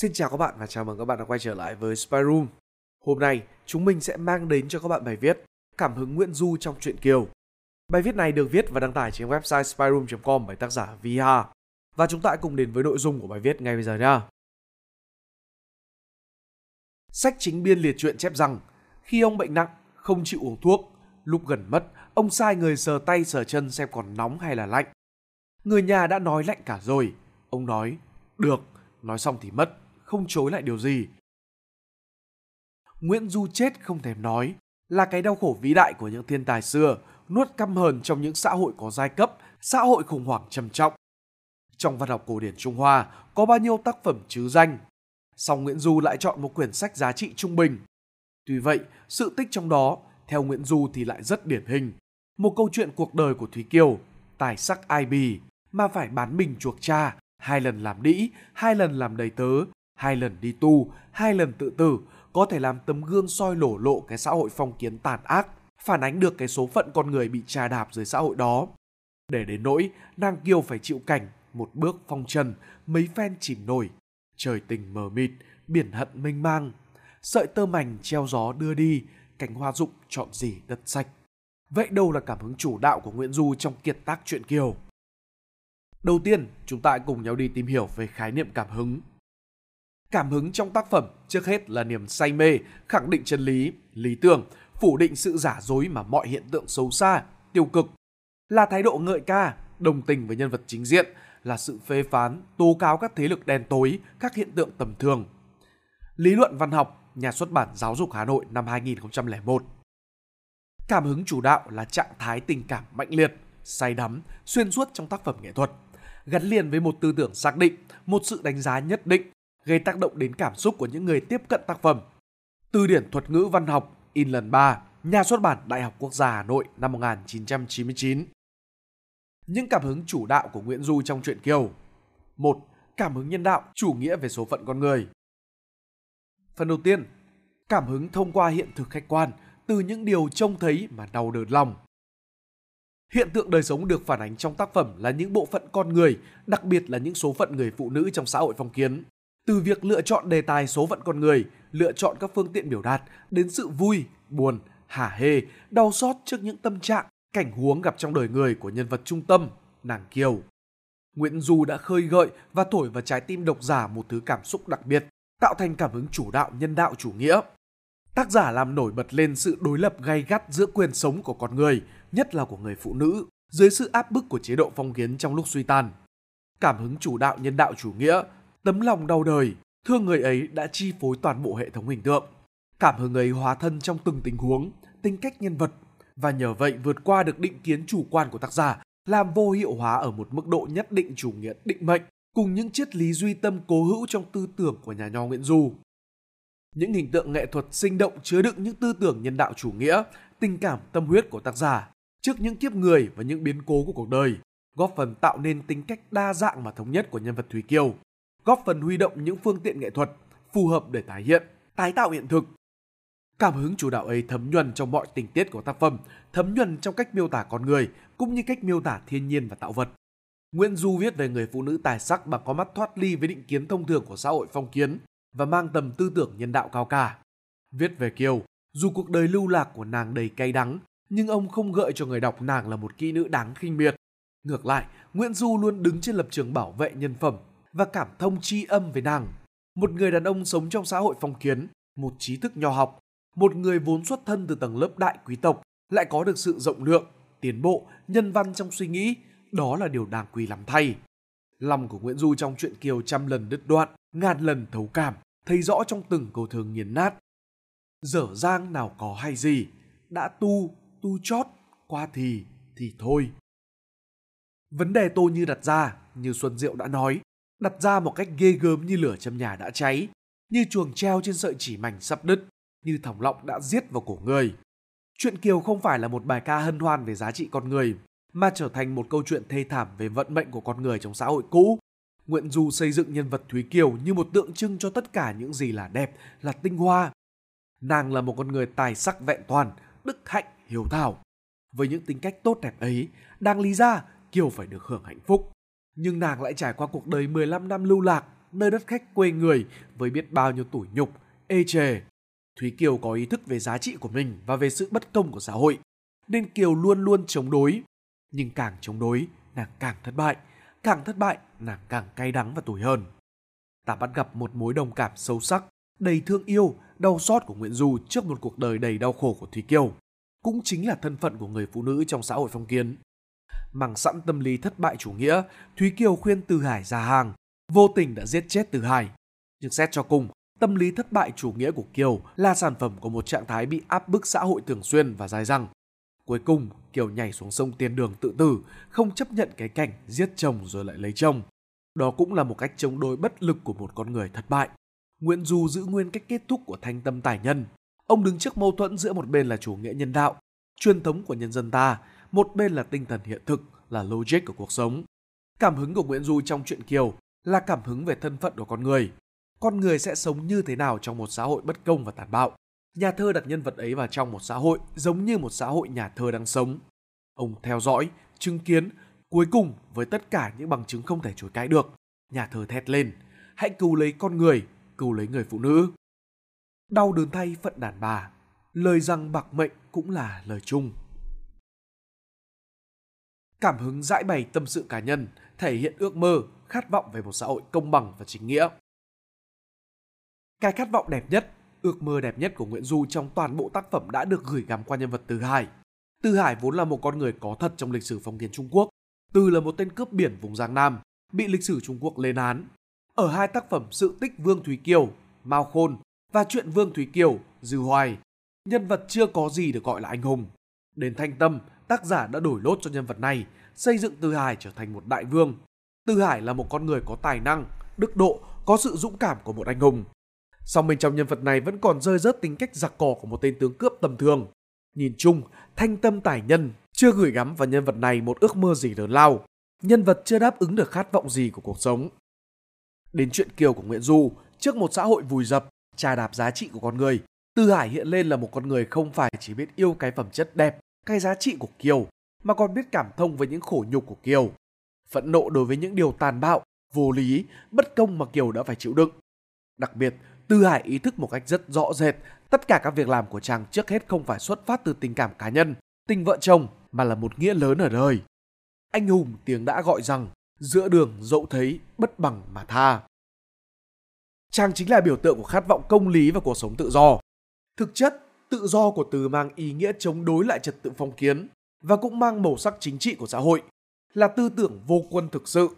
Xin chào các bạn và chào mừng các bạn đã quay trở lại với Spy Room. Hôm nay, chúng mình sẽ mang đến cho các bạn bài viết Cảm hứng Nguyễn Du trong truyện Kiều. Bài viết này được viết và đăng tải trên website spyroom.com bởi tác giả Viha. Và chúng ta cùng đến với nội dung của bài viết ngay bây giờ nha. Sách chính biên liệt truyện chép rằng, khi ông bệnh nặng, không chịu uống thuốc, lúc gần mất, ông sai người sờ tay sờ chân xem còn nóng hay là lạnh. Người nhà đã nói lạnh cả rồi. Ông nói, được, nói xong thì mất, không chối lại điều gì. Nguyễn Du chết không thèm nói, là cái đau khổ vĩ đại của những thiên tài xưa, nuốt căm hờn trong những xã hội có giai cấp, xã hội khủng hoảng trầm trọng. Trong văn học cổ điển Trung Hoa có bao nhiêu tác phẩm chứ danh, song Nguyễn Du lại chọn một quyển sách giá trị trung bình. Tuy vậy, sự tích trong đó, theo Nguyễn Du thì lại rất điển hình. Một câu chuyện cuộc đời của Thúy Kiều, tài sắc ai bì, mà phải bán mình chuộc cha, hai lần làm đĩ, hai lần làm đầy tớ, hai lần đi tu, hai lần tự tử, có thể làm tấm gương soi lổ lộ cái xã hội phong kiến tàn ác, phản ánh được cái số phận con người bị trà đạp dưới xã hội đó. Để đến nỗi, nàng Kiều phải chịu cảnh một bước phong trần, mấy phen chìm nổi, trời tình mờ mịt, biển hận mênh mang. Sợi tơ mảnh treo gió đưa đi, cánh hoa rụng chọn gì đất sạch. Vậy đâu là cảm hứng chủ đạo của Nguyễn Du trong kiệt tác truyện Kiều? Đầu tiên, chúng ta hãy cùng nhau đi tìm hiểu về khái niệm cảm hứng. Cảm hứng trong tác phẩm trước hết là niềm say mê, khẳng định chân lý, lý tưởng, phủ định sự giả dối mà mọi hiện tượng xấu xa, tiêu cực. Là thái độ ngợi ca, đồng tình với nhân vật chính diện, là sự phê phán, tố cáo các thế lực đen tối, các hiện tượng tầm thường. Lý luận văn học, nhà xuất bản Giáo dục Hà Nội năm 2001. Cảm hứng chủ đạo là trạng thái tình cảm mạnh liệt, say đắm, xuyên suốt trong tác phẩm nghệ thuật, gắn liền với một tư tưởng xác định, một sự đánh giá nhất định, gây tác động đến cảm xúc của những người tiếp cận tác phẩm. Từ điển thuật ngữ văn học in lần 3, nhà xuất bản Đại học Quốc gia Hà Nội năm 1999. Những cảm hứng chủ đạo của Nguyễn Du trong truyện Kiều. một Cảm hứng nhân đạo, chủ nghĩa về số phận con người. Phần đầu tiên, cảm hứng thông qua hiện thực khách quan, từ những điều trông thấy mà đau đớn lòng. Hiện tượng đời sống được phản ánh trong tác phẩm là những bộ phận con người, đặc biệt là những số phận người phụ nữ trong xã hội phong kiến. Từ việc lựa chọn đề tài số phận con người, lựa chọn các phương tiện biểu đạt, đến sự vui, buồn, hả hê, đau xót trước những tâm trạng, cảnh huống gặp trong đời người của nhân vật trung tâm, nàng Kiều. Nguyễn Du đã khơi gợi và thổi vào trái tim độc giả một thứ cảm xúc đặc biệt, tạo thành cảm hứng chủ đạo nhân đạo chủ nghĩa. Tác giả làm nổi bật lên sự đối lập gay gắt giữa quyền sống của con người, nhất là của người phụ nữ, dưới sự áp bức của chế độ phong kiến trong lúc suy tàn. Cảm hứng chủ đạo nhân đạo chủ nghĩa, tấm lòng đau đời, thương người ấy đã chi phối toàn bộ hệ thống hình tượng. Cảm hứng ấy hóa thân trong từng tình huống, tính cách nhân vật và nhờ vậy vượt qua được định kiến chủ quan của tác giả, làm vô hiệu hóa ở một mức độ nhất định chủ nghĩa định mệnh cùng những triết lý duy tâm cố hữu trong tư tưởng của nhà nho Nguyễn Du. Những hình tượng nghệ thuật sinh động chứa đựng những tư tưởng nhân đạo chủ nghĩa, tình cảm tâm huyết của tác giả trước những kiếp người và những biến cố của cuộc đời, góp phần tạo nên tính cách đa dạng mà thống nhất của nhân vật Thúy Kiều, góp phần huy động những phương tiện nghệ thuật phù hợp để tái hiện, tái tạo hiện thực. Cảm hứng chủ đạo ấy thấm nhuần trong mọi tình tiết của tác phẩm, thấm nhuần trong cách miêu tả con người cũng như cách miêu tả thiên nhiên và tạo vật. Nguyễn Du viết về người phụ nữ tài sắc bằng có mắt thoát ly với định kiến thông thường của xã hội phong kiến và mang tầm tư tưởng nhân đạo cao cả. Viết về Kiều, dù cuộc đời lưu lạc của nàng đầy cay đắng, nhưng ông không gợi cho người đọc nàng là một kỹ nữ đáng khinh miệt. Ngược lại, Nguyễn Du luôn đứng trên lập trường bảo vệ nhân phẩm và cảm thông tri âm với nàng. Một người đàn ông sống trong xã hội phong kiến, một trí thức nho học, một người vốn xuất thân từ tầng lớp đại quý tộc lại có được sự rộng lượng, tiến bộ, nhân văn trong suy nghĩ, đó là điều đáng quý lắm thay. Lòng của Nguyễn Du trong chuyện Kiều trăm lần đứt đoạn, ngàn lần thấu cảm, thấy rõ trong từng câu thơ nghiền nát. Dở dang nào có hay gì, đã tu, tu chót, qua thì, thì thôi. Vấn đề tôi như đặt ra, như Xuân Diệu đã nói, đặt ra một cách ghê gớm như lửa châm nhà đã cháy, như chuồng treo trên sợi chỉ mảnh sắp đứt, như thòng lọng đã giết vào cổ người. Chuyện Kiều không phải là một bài ca hân hoan về giá trị con người, mà trở thành một câu chuyện thê thảm về vận mệnh của con người trong xã hội cũ. Nguyễn Du xây dựng nhân vật Thúy Kiều như một tượng trưng cho tất cả những gì là đẹp, là tinh hoa. Nàng là một con người tài sắc vẹn toàn, đức hạnh, hiếu thảo. Với những tính cách tốt đẹp ấy, đang lý ra Kiều phải được hưởng hạnh phúc. Nhưng nàng lại trải qua cuộc đời 15 năm lưu lạc, nơi đất khách quê người với biết bao nhiêu tủi nhục, ê chề. Thúy Kiều có ý thức về giá trị của mình và về sự bất công của xã hội, nên Kiều luôn luôn chống đối. Nhưng càng chống đối, nàng càng thất bại, càng thất bại, nàng càng cay đắng và tủi hơn. Ta bắt gặp một mối đồng cảm sâu sắc, đầy thương yêu, đau xót của Nguyễn Du trước một cuộc đời đầy đau khổ của Thúy Kiều. Cũng chính là thân phận của người phụ nữ trong xã hội phong kiến. Mang sẵn tâm lý thất bại chủ nghĩa, Thúy Kiều khuyên Từ Hải ra hàng, vô tình đã giết chết Từ Hải. Nhưng xét cho cùng, tâm lý thất bại chủ nghĩa của Kiều là sản phẩm của một trạng thái bị áp bức xã hội thường xuyên và dài dẳng. Cuối cùng, Kiều nhảy xuống sông Tiền Đường tự tử, không chấp nhận cái cảnh giết chồng rồi lại lấy chồng. Đó cũng là một cách chống đối bất lực của một con người thất bại. Nguyễn Du giữ nguyên cách kết thúc của thanh tâm tài nhân. Ông đứng trước mâu thuẫn giữa một bên là chủ nghĩa nhân đạo, truyền thống của nhân dân ta, một bên là tinh thần hiện thực, là logic của cuộc sống. Cảm hứng của Nguyễn Du trong chuyện Kiều là cảm hứng về thân phận của con người. Con người sẽ sống như thế nào trong một xã hội bất công và tàn bạo. Nhà thơ đặt nhân vật ấy vào trong một xã hội giống như một xã hội nhà thơ đang sống. Ông theo dõi, chứng kiến, cuối cùng với tất cả những bằng chứng không thể chối cãi được, nhà thơ thét lên, hãy cứu lấy con người, cứu lấy người phụ nữ. Đau đớn thay phận đàn bà, lời rằng bạc mệnh cũng là lời chung. Cảm hứng giải bày tâm sự cá nhân, thể hiện ước mơ, khát vọng về một xã hội công bằng và chính nghĩa. Cái khát vọng đẹp nhất, ước mơ đẹp nhất của Nguyễn Du trong toàn bộ tác phẩm đã được gửi gắm qua nhân vật Từ Hải. Từ Hải vốn là một con người có thật trong lịch sử phong kiến Trung Quốc. Từ là một tên cướp biển vùng Giang Nam, bị lịch sử Trung Quốc lên án. Ở hai tác phẩm Sự tích Vương Thúy Kiều, Mao Khôn và Chuyện Vương Thúy Kiều, Dư Hoài, nhân vật chưa có gì được gọi là anh hùng. Đến Thanh Tâm, tác giả đã đổi lốt cho nhân vật này, xây dựng tư Hải trở thành một đại vương. tư Hải là một con người có tài năng, đức độ, có sự dũng cảm của một anh hùng. Song bên trong nhân vật này vẫn còn rơi rớt tính cách giặc cò của một tên tướng cướp tầm thường. Nhìn chung, thanh tâm tài nhân chưa gửi gắm vào nhân vật này một ước mơ gì lớn lao. Nhân vật chưa đáp ứng được khát vọng gì của cuộc sống. Đến chuyện Kiều của Nguyễn Du, trước một xã hội vùi dập, trà đạp giá trị của con người, Tư Hải hiện lên là một con người không phải chỉ biết yêu cái phẩm chất đẹp, cái giá trị của Kiều, mà còn biết cảm thông với những khổ nhục của Kiều. Phẫn nộ đối với những điều tàn bạo, vô lý, bất công mà Kiều đã phải chịu đựng. Đặc biệt, Tư Hải ý thức một cách rất rõ rệt, tất cả các việc làm của chàng trước hết không phải xuất phát từ tình cảm cá nhân, tình vợ chồng, mà là một nghĩa lớn ở đời. Anh hùng tiếng đã gọi rằng, giữa đường dẫu thấy bất bằng mà tha. Chàng chính là biểu tượng của khát vọng công lý và cuộc sống tự do. Thực chất, tự do của từ mang ý nghĩa chống đối lại trật tự phong kiến và cũng mang màu sắc chính trị của xã hội, là tư tưởng vô quân thực sự.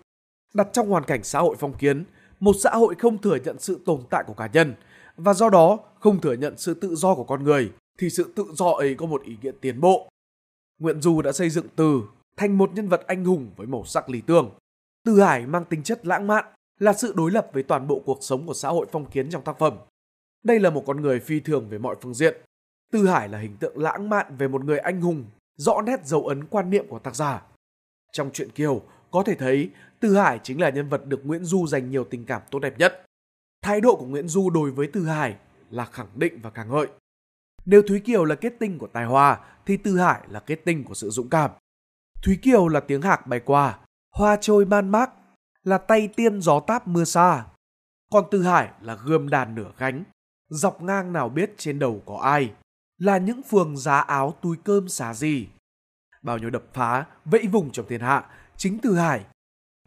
Đặt trong hoàn cảnh xã hội phong kiến, một xã hội không thừa nhận sự tồn tại của cá nhân và do đó không thừa nhận sự tự do của con người thì sự tự do ấy có một ý nghĩa tiến bộ. Nguyễn Du đã xây dựng Từ thành một nhân vật anh hùng với màu sắc lý tưởng. Từ Hải mang tính chất lãng mạn, là sự đối lập với toàn bộ cuộc sống của xã hội phong kiến trong tác phẩm. Đây là một con người phi thường về mọi phương diện. Tư Hải là hình tượng lãng mạn về một người anh hùng, rõ nét dấu ấn quan niệm của tác giả. Trong truyện Kiều, có thể thấy Tư Hải chính là nhân vật được Nguyễn Du dành nhiều tình cảm tốt đẹp nhất. Thái độ của Nguyễn Du đối với Tư Hải là khẳng định và ca ngợi. Nếu Thúy Kiều là kết tinh của tài hoa, thì Tư Hải là kết tinh của sự dũng cảm. Thúy Kiều là tiếng hạc bay qua, hoa trôi man mác, là tay tiên gió táp mưa xa. Còn Tư Hải là gươm đàn nửa gánh, dọc ngang nào biết trên đầu có ai, là những phường giá áo túi cơm xá gì. Bao nhiêu đập phá, vẫy vùng trong thiên hạ, chính Từ Hải.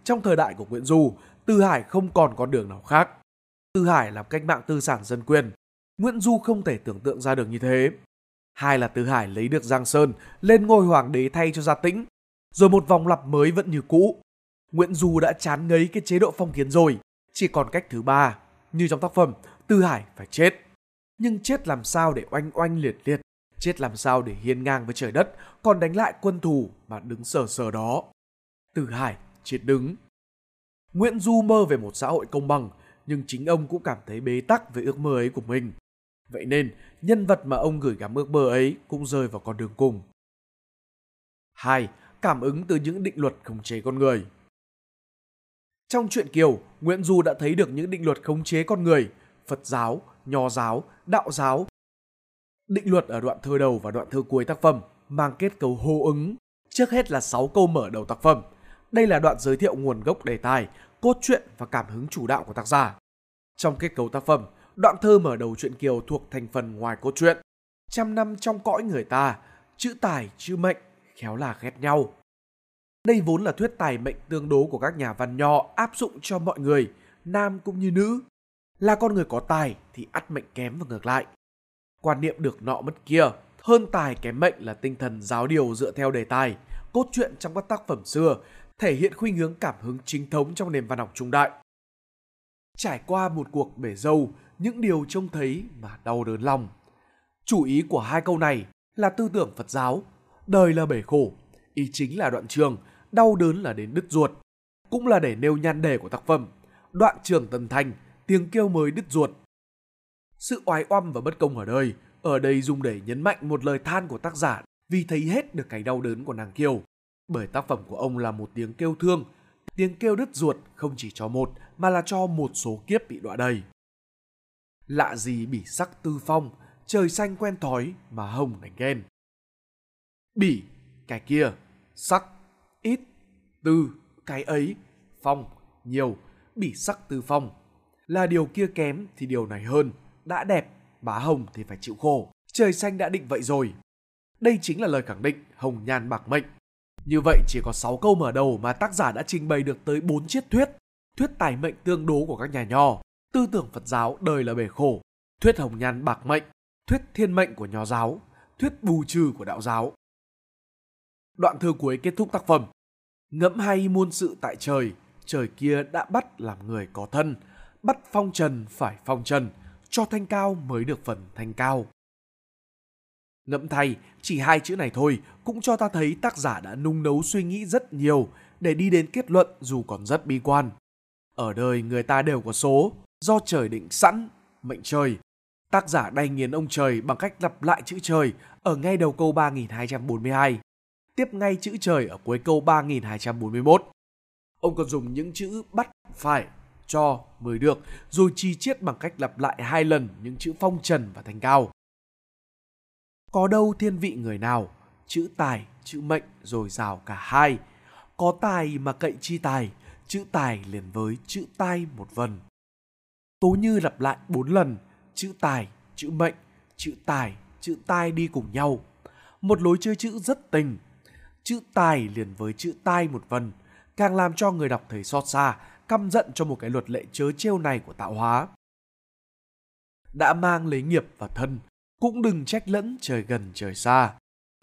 Trong thời đại của Nguyễn Du, Từ Hải không còn con đường nào khác. Từ Hải làm cách mạng tư sản dân quyền. Nguyễn Du không thể tưởng tượng ra được như thế. Hai là Từ Hải lấy được Giang Sơn lên ngôi hoàng đế thay cho Gia Tĩnh. Rồi một vòng lặp mới vẫn như cũ. Nguyễn Du đã chán ngấy cái chế độ phong kiến rồi. Chỉ còn cách thứ ba. Như trong tác phẩm, Từ Hải phải chết. Nhưng chết làm sao để oanh oanh liệt liệt. Chết làm sao để hiên ngang với trời đất. Còn đánh lại quân thù mà đứng sờ sờ đó. Từ Hải chết đứng. Nguyễn Du mơ về một xã hội công bằng, nhưng chính ông cũng cảm thấy bế tắc về ước mơ ấy của mình. Vậy nên, nhân vật mà ông gửi gắm ước mơ ấy cũng rơi vào con đường cùng. 2. Cảm ứng từ những định luật khống chế con người. Trong truyện Kiều, Nguyễn Du đã thấy được những định luật khống chế con người, Phật giáo, Nho giáo, Đạo giáo. Định luật ở đoạn thơ đầu và đoạn thơ cuối tác phẩm mang kết cấu hô ứng. Trước hết là 6 câu mở đầu tác phẩm. Đây là đoạn giới thiệu nguồn gốc đề tài, cốt truyện và cảm hứng chủ đạo của tác giả. Trong kết cấu tác phẩm, đoạn thơ mở đầu truyện Kiều thuộc thành phần ngoài cốt truyện. Trăm năm trong cõi người ta, chữ tài, chữ mệnh, khéo là ghét nhau. Đây vốn là thuyết tài mệnh tương đố của các nhà văn nho áp dụng cho mọi người, nam cũng như nữ. Là con người có tài thì ắt mệnh kém và ngược lại. Quan niệm được nọ mất kia, hơn tài kém mệnh là tinh thần giáo điều dựa theo đề tài, cốt truyện trong các tác phẩm xưa, thể hiện khuynh hướng cảm hứng chính thống trong nền văn học trung đại. Trải qua một cuộc bể dâu, những điều trông thấy mà đau đớn lòng. Chủ ý của hai câu này là tư tưởng Phật giáo, đời là bể khổ, ý chính là đoạn trường, đau đớn là đến đứt ruột, cũng là để nêu nhan đề của tác phẩm, đoạn trường tần thành, tiếng kêu mới đứt ruột. Sự oái oăm và bất công ở đây, ở đây dùng để nhấn mạnh một lời than của tác giả vì thấy hết được cái đau đớn của nàng Kiều. Bởi tác phẩm của ông là một tiếng kêu thương, tiếng kêu đứt ruột không chỉ cho một mà là cho một số kiếp bị đọa đầy. Lạ gì bỉ sắc tư phong, trời xanh quen thói mà hồng đánh ghen. Bỉ, cái kia, sắc, ít, tư, cái ấy, phong, nhiều, bỉ sắc tư phong. Là điều kia kém thì điều này hơn, đã đẹp, bá hồng thì phải chịu khổ. Trời xanh đã định vậy rồi. Đây chính là lời khẳng định hồng nhan bạc mệnh. Như vậy chỉ có 6 câu mở đầu mà tác giả đã trình bày được tới 4 triết thuyết. Thuyết tài mệnh tương đố của các nhà nho, tư tưởng Phật giáo đời là bể khổ, thuyết hồng nhan bạc mệnh, thuyết thiên mệnh của nho giáo, thuyết bù trừ của đạo giáo. Đoạn thơ cuối kết thúc tác phẩm. Ngẫm hay muôn sự tại trời, trời kia đã bắt làm người có thân, bắt phong trần phải phong trần, cho thanh cao mới được phần thanh cao. Ngẫm thay, chỉ hai chữ này thôi cũng cho ta thấy tác giả đã nung nấu suy nghĩ rất nhiều để đi đến kết luận dù còn rất bi quan. Ở đời người ta đều có số, do trời định sẵn, mệnh trời. Tác giả đay nghiến ông trời bằng cách lặp lại chữ trời ở ngay đầu câu 3242, tiếp ngay chữ trời ở cuối câu 3241. Ông còn dùng những chữ bắt, phải, cho mới được, rồi chi chiết bằng cách lặp lại hai lần những chữ phong trần và thanh cao. Có đâu thiên vị người nào, chữ tài, chữ mệnh rồi rào cả hai. Có tài mà cậy chi tài, chữ tài liền với chữ tai một vần. Tố Như lặp lại bốn lần, chữ tài, chữ mệnh, chữ tài, chữ tai đi cùng nhau. Một lối chơi chữ rất tình. Chữ tài liền với chữ tai một vần, càng làm cho người đọc thấy xót xa, căm giận cho một cái luật lệ chớ trêu này của tạo hóa. Đã mang lấy nghiệp và thân, cũng đừng trách lẫn trời gần trời xa.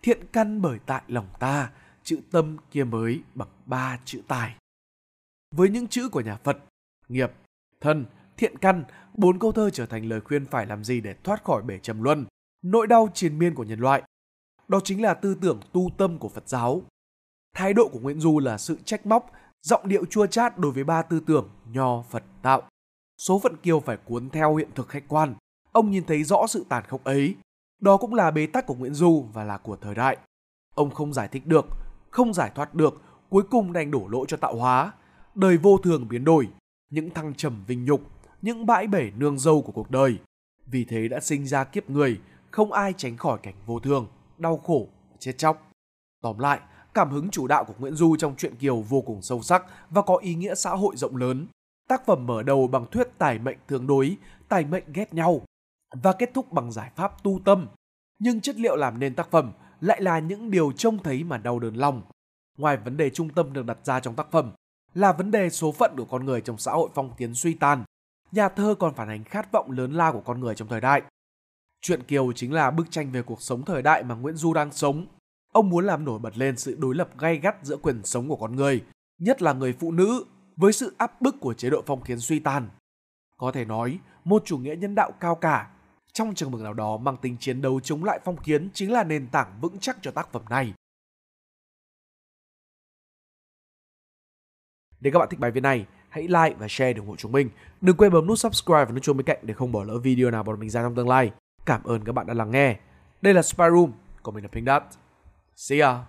Thiện căn bởi tại lòng ta, chữ tâm kia mới bằng ba chữ tài. Với những chữ của nhà Phật, nghiệp, thân, thiện căn, bốn câu thơ trở thành lời khuyên phải làm gì để thoát khỏi bể trầm luân, nỗi đau triền miên của nhân loại. Đó chính là tư tưởng tu tâm của Phật giáo. Thái độ của Nguyễn Du là sự trách móc, giọng điệu chua chát đối với ba tư tưởng nho Phật đạo. Số phận kiều phải cuốn theo hiện thực khách quan. Ông nhìn thấy rõ sự tàn khốc ấy. Đó cũng là bế tắc của Nguyễn Du và là của thời đại. Ông không giải thích được, không giải thoát được, cuối cùng đành đổ lỗi cho tạo hóa. Đời vô thường biến đổi, những thăng trầm vinh nhục, những bãi bể nương dâu của cuộc đời. Vì thế đã sinh ra kiếp người, không ai tránh khỏi cảnh vô thường, đau khổ, chết chóc. Tóm lại, cảm hứng chủ đạo của Nguyễn Du trong truyện Kiều vô cùng sâu sắc và có ý nghĩa xã hội rộng lớn. Tác phẩm mở đầu bằng thuyết tài mệnh tương đối, tài mệnh ghét nhau và kết thúc bằng giải pháp tu tâm. Nhưng chất liệu làm nên tác phẩm lại là những điều trông thấy mà đau đớn lòng. Ngoài vấn đề trung tâm được đặt ra trong tác phẩm là vấn đề số phận của con người trong xã hội phong kiến suy tàn, nhà thơ còn phản ánh khát vọng lớn lao của con người trong thời đại. Chuyện Kiều chính là bức tranh về cuộc sống thời đại mà Nguyễn Du đang sống. Ông muốn làm nổi bật lên sự đối lập gay gắt giữa quyền sống của con người, nhất là người phụ nữ, với sự áp bức của chế độ phong kiến suy tàn. Có thể nói, một chủ nghĩa nhân đạo cao cả, trong trường mực nào đó mang tính chiến đấu chống lại phong kiến chính là nền tảng vững chắc cho tác phẩm này. Nếu các bạn thích bài viết này, hãy like và share để ủng hộ chúng mình. Đừng quên bấm nút subscribe và nút chuông bên cạnh để không bỏ lỡ video nào bọn mình ra trong tương lai. Cảm ơn các bạn đã lắng nghe. Đây là Spy Room, còn mình là Pink Dot. See ya!